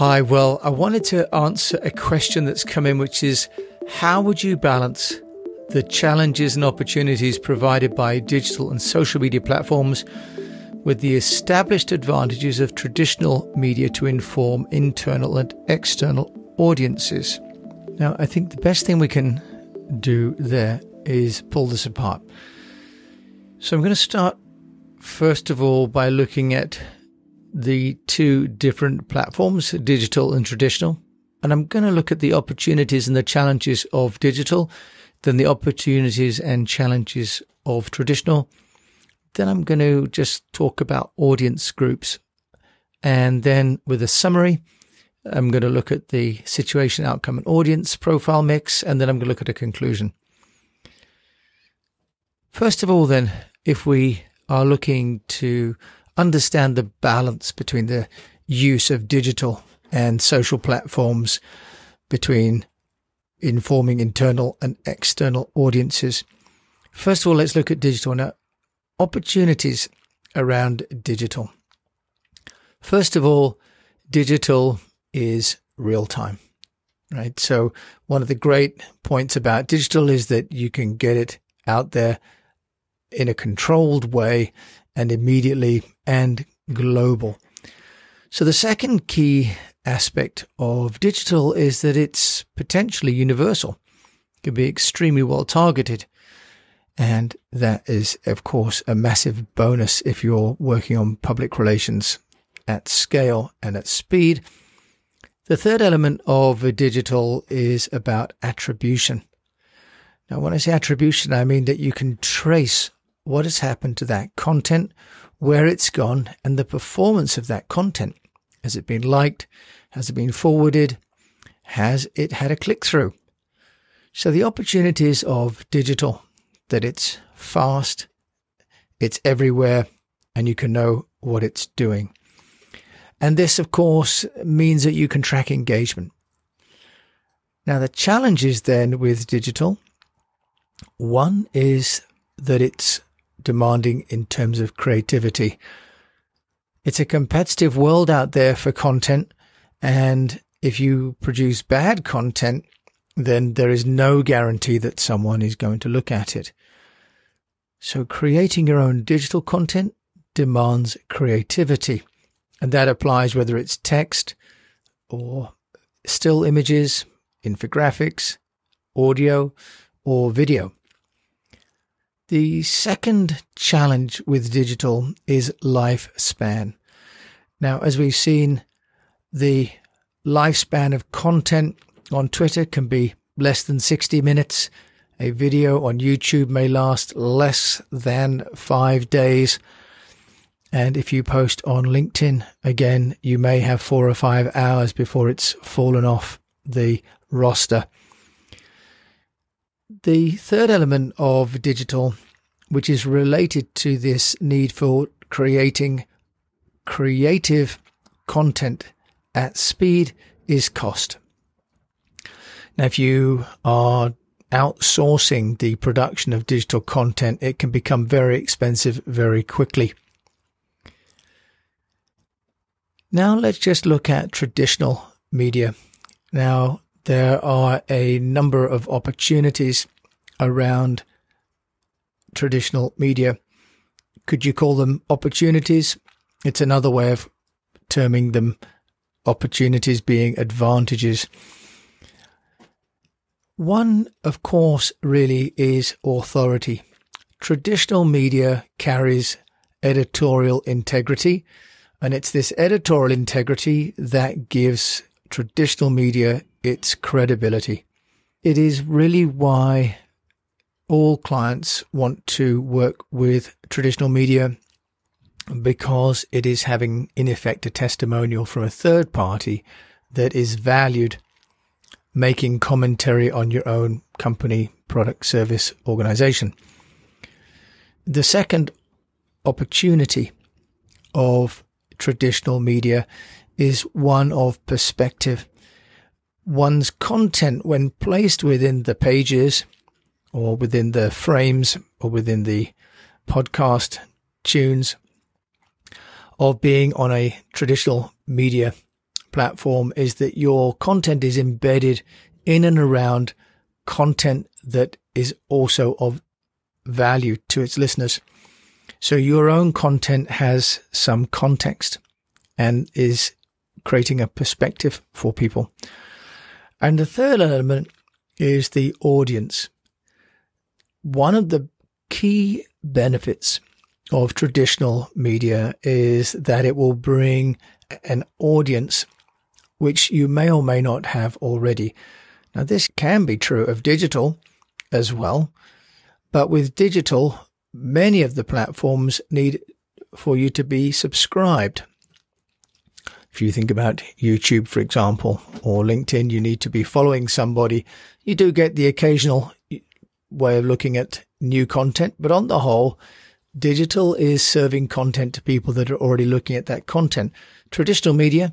Hi, well, I wanted to answer a question that's come in, which is how would you balance the challenges and opportunities provided by digital and social media platforms with the established advantages of traditional media to inform internal and external audiences? Now, I think the best thing we can do there is pull this apart. So I'm going to start first of all by looking at the two different platforms, digital and traditional. And I'm going to look at the opportunities and the challenges of digital, then the opportunities and challenges of traditional. Then I'm going to just talk about audience groups. And then with a summary, I'm going to look at the situation, outcome, and audience profile mix. And then I'm going to look at a conclusion. First of all, then, if we are looking to understand the balance between the use of digital and social platforms between informing internal and external audiences. First of all, let's look at digital now. Opportunities around digital. First of all, digital is real time, right? So one of the great points about digital is that you can get it out there in a controlled way and immediately and global. So the second key aspect of digital is that it's potentially universal. It can be extremely well targeted. And that is, of course, a massive bonus if you're working on public relations at scale and at speed. The third element of digital is about attribution. Now, when I say attribution, I mean that you can trace what has happened to that content, where it's gone, and the performance of that content. Has it been liked? Has it been forwarded? Has it had a click through? So the opportunities of digital, that it's fast, it's everywhere, and you can know what it's doing. And this, of course, means that you can track engagement. Now, the challenges then with digital, one is that it's demanding in terms of creativity. It's a competitive world out there for content. And if you produce bad content, then there is no guarantee that someone is going to look at it. So creating your own digital content demands creativity. And that applies whether it's text or still images, infographics, audio, or video. The second challenge with digital is lifespan. Now, as we've seen, the lifespan of content on Twitter can be less than 60 minutes. A video on YouTube may last less than five days. And if you post on LinkedIn, again, you may have four or five hours before it's fallen off the roster. The third element of digital, which is related to this need for creating creative content at speed, is cost. Now, if you are outsourcing the production of digital content, it can become very expensive very quickly. Now, let's just look at traditional media. Now, there are a number of opportunities around traditional media. Could you call them opportunities? It's another way of terming them opportunities being advantages. One, of course, really is authority. Traditional media carries editorial integrity, and it's this editorial integrity that gives traditional media its credibility. It is really why all clients want to work with traditional media because it is having, in effect, a testimonial from a third party that is valued, making commentary on your own company, product, service, organization. The second opportunity of traditional media is one of perspective. One's content, when placed within the pages or within the frames or within the podcast tunes of being on a traditional media platform is that your content is embedded in and around content that is also of value to its listeners. So your own content has some context and is creating a perspective for people. And the third element is the audience. One of the key benefits of traditional media is that it will bring an audience which you may or may not have already. Now, this can be true of digital as well, but with digital, many of the platforms need for you to be subscribed. If you think about YouTube, for example, or LinkedIn, you need to be following somebody. You do get the occasional way of looking at new content, but on the whole, digital is serving content to people that are already looking at that content. Traditional media,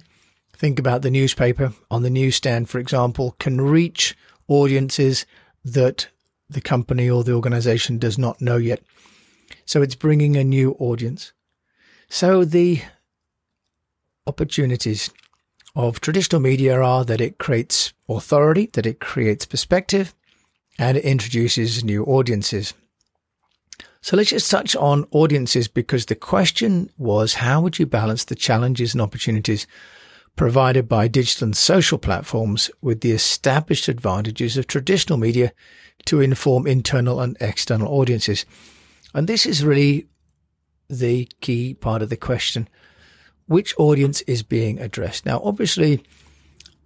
think about the newspaper on the newsstand, for example, can reach audiences that the company or the organization does not know yet. So it's bringing a new audience. So the opportunities of traditional media are that it creates authority, that it creates perspective, and it introduces new audiences. So let's just touch on audiences because the question was how would you balance the challenges and opportunities provided by digital and social platforms with the established advantages of traditional media to inform internal and external audiences? And this is really the key part of the question. Which audience is being addressed? Now, obviously,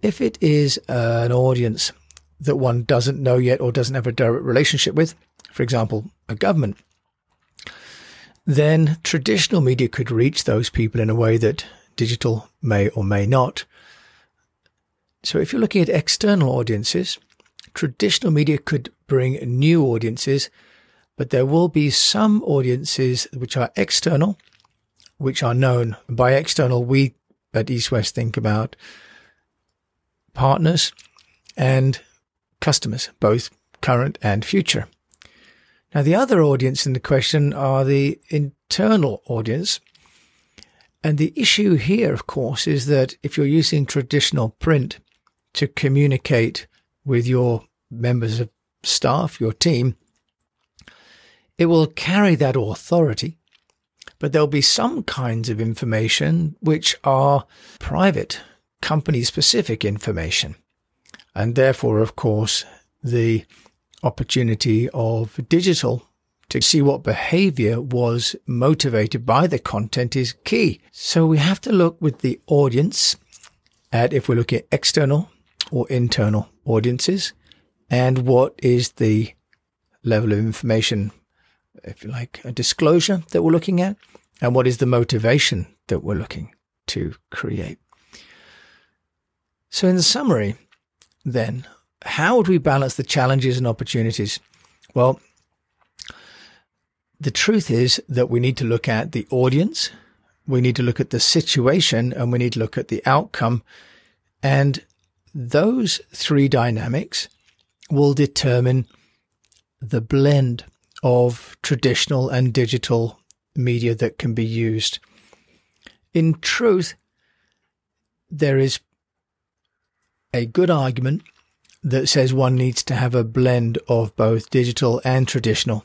if it is uh, an audience that one doesn't know yet or doesn't have a direct relationship with, for example, a government, then traditional media could reach those people in a way that digital may or may not. So if you're looking at external audiences, traditional media could bring new audiences, but there will be some audiences which are external, which are known. By external, we at East West think about partners and customers, both current and future. Now, the other audience in the question are the internal audience. And the issue here, of course, is that if you're using traditional print to communicate with your members of staff, your team, it will carry that authority, but there'll be some kinds of information which are private, company specific information. And therefore, of course, the opportunity of digital to see what behavior was motivated by the content is key. So we have to look with the audience at if we're looking at external or internal audiences and what is the level of information, if you like, a disclosure that we're looking at and what is the motivation that we're looking to create. So in summary, then how would we balance the challenges and opportunities? Well, the truth is that we need to look at the audience, we need to look at the situation, and we need to look at the outcome. And those three dynamics will determine the blend of traditional and digital media that can be used. In truth, there is a good argument that says one needs to have a blend of both digital and traditional.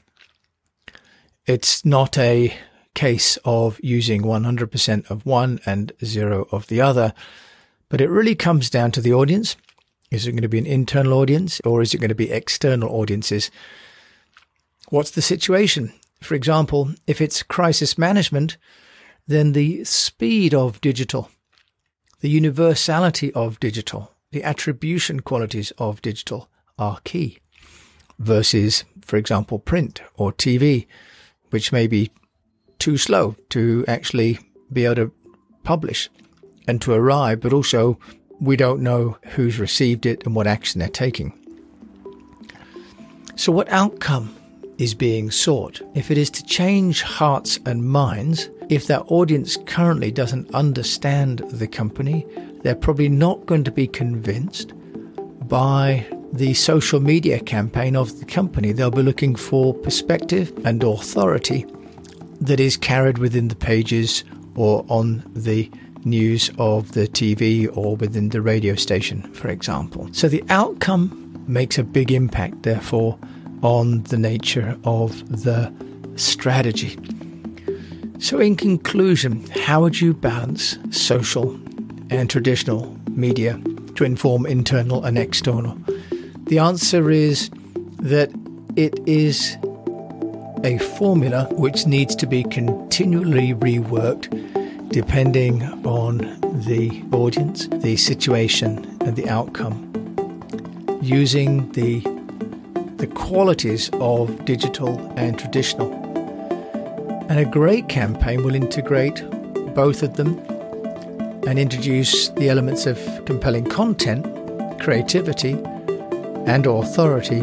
It's not a case of using 100% of one and zero of the other, but it really comes down to the audience. Is it going to be an internal audience or is it going to be external audiences? What's the situation? For example, if it's crisis management, then the speed of digital, the universality of digital, the attribution qualities of digital are key versus, for example, print or TV, which may be too slow to actually be able to publish and to arrive, but also we don't know who's received it and what action they're taking. So, what outcome is being sought? If it is to change hearts and minds, if that audience currently doesn't understand the company, they're probably not going to be convinced by the social media campaign of the company. They'll be looking for perspective and authority that is carried within the pages or on the news of the TV or within the radio station, for example. So the outcome makes a big impact, therefore, on the nature of the strategy. So, in conclusion, how would you balance social and traditional media to inform internal and external? The answer is that it is a formula which needs to be continually reworked depending on the audience, the situation, and the outcome. Using the the qualities of digital and traditional. And a great campaign will integrate both of them and introduce the elements of compelling content, creativity, and authority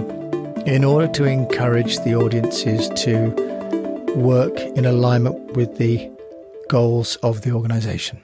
in order to encourage the audiences to work in alignment with the goals of the organization.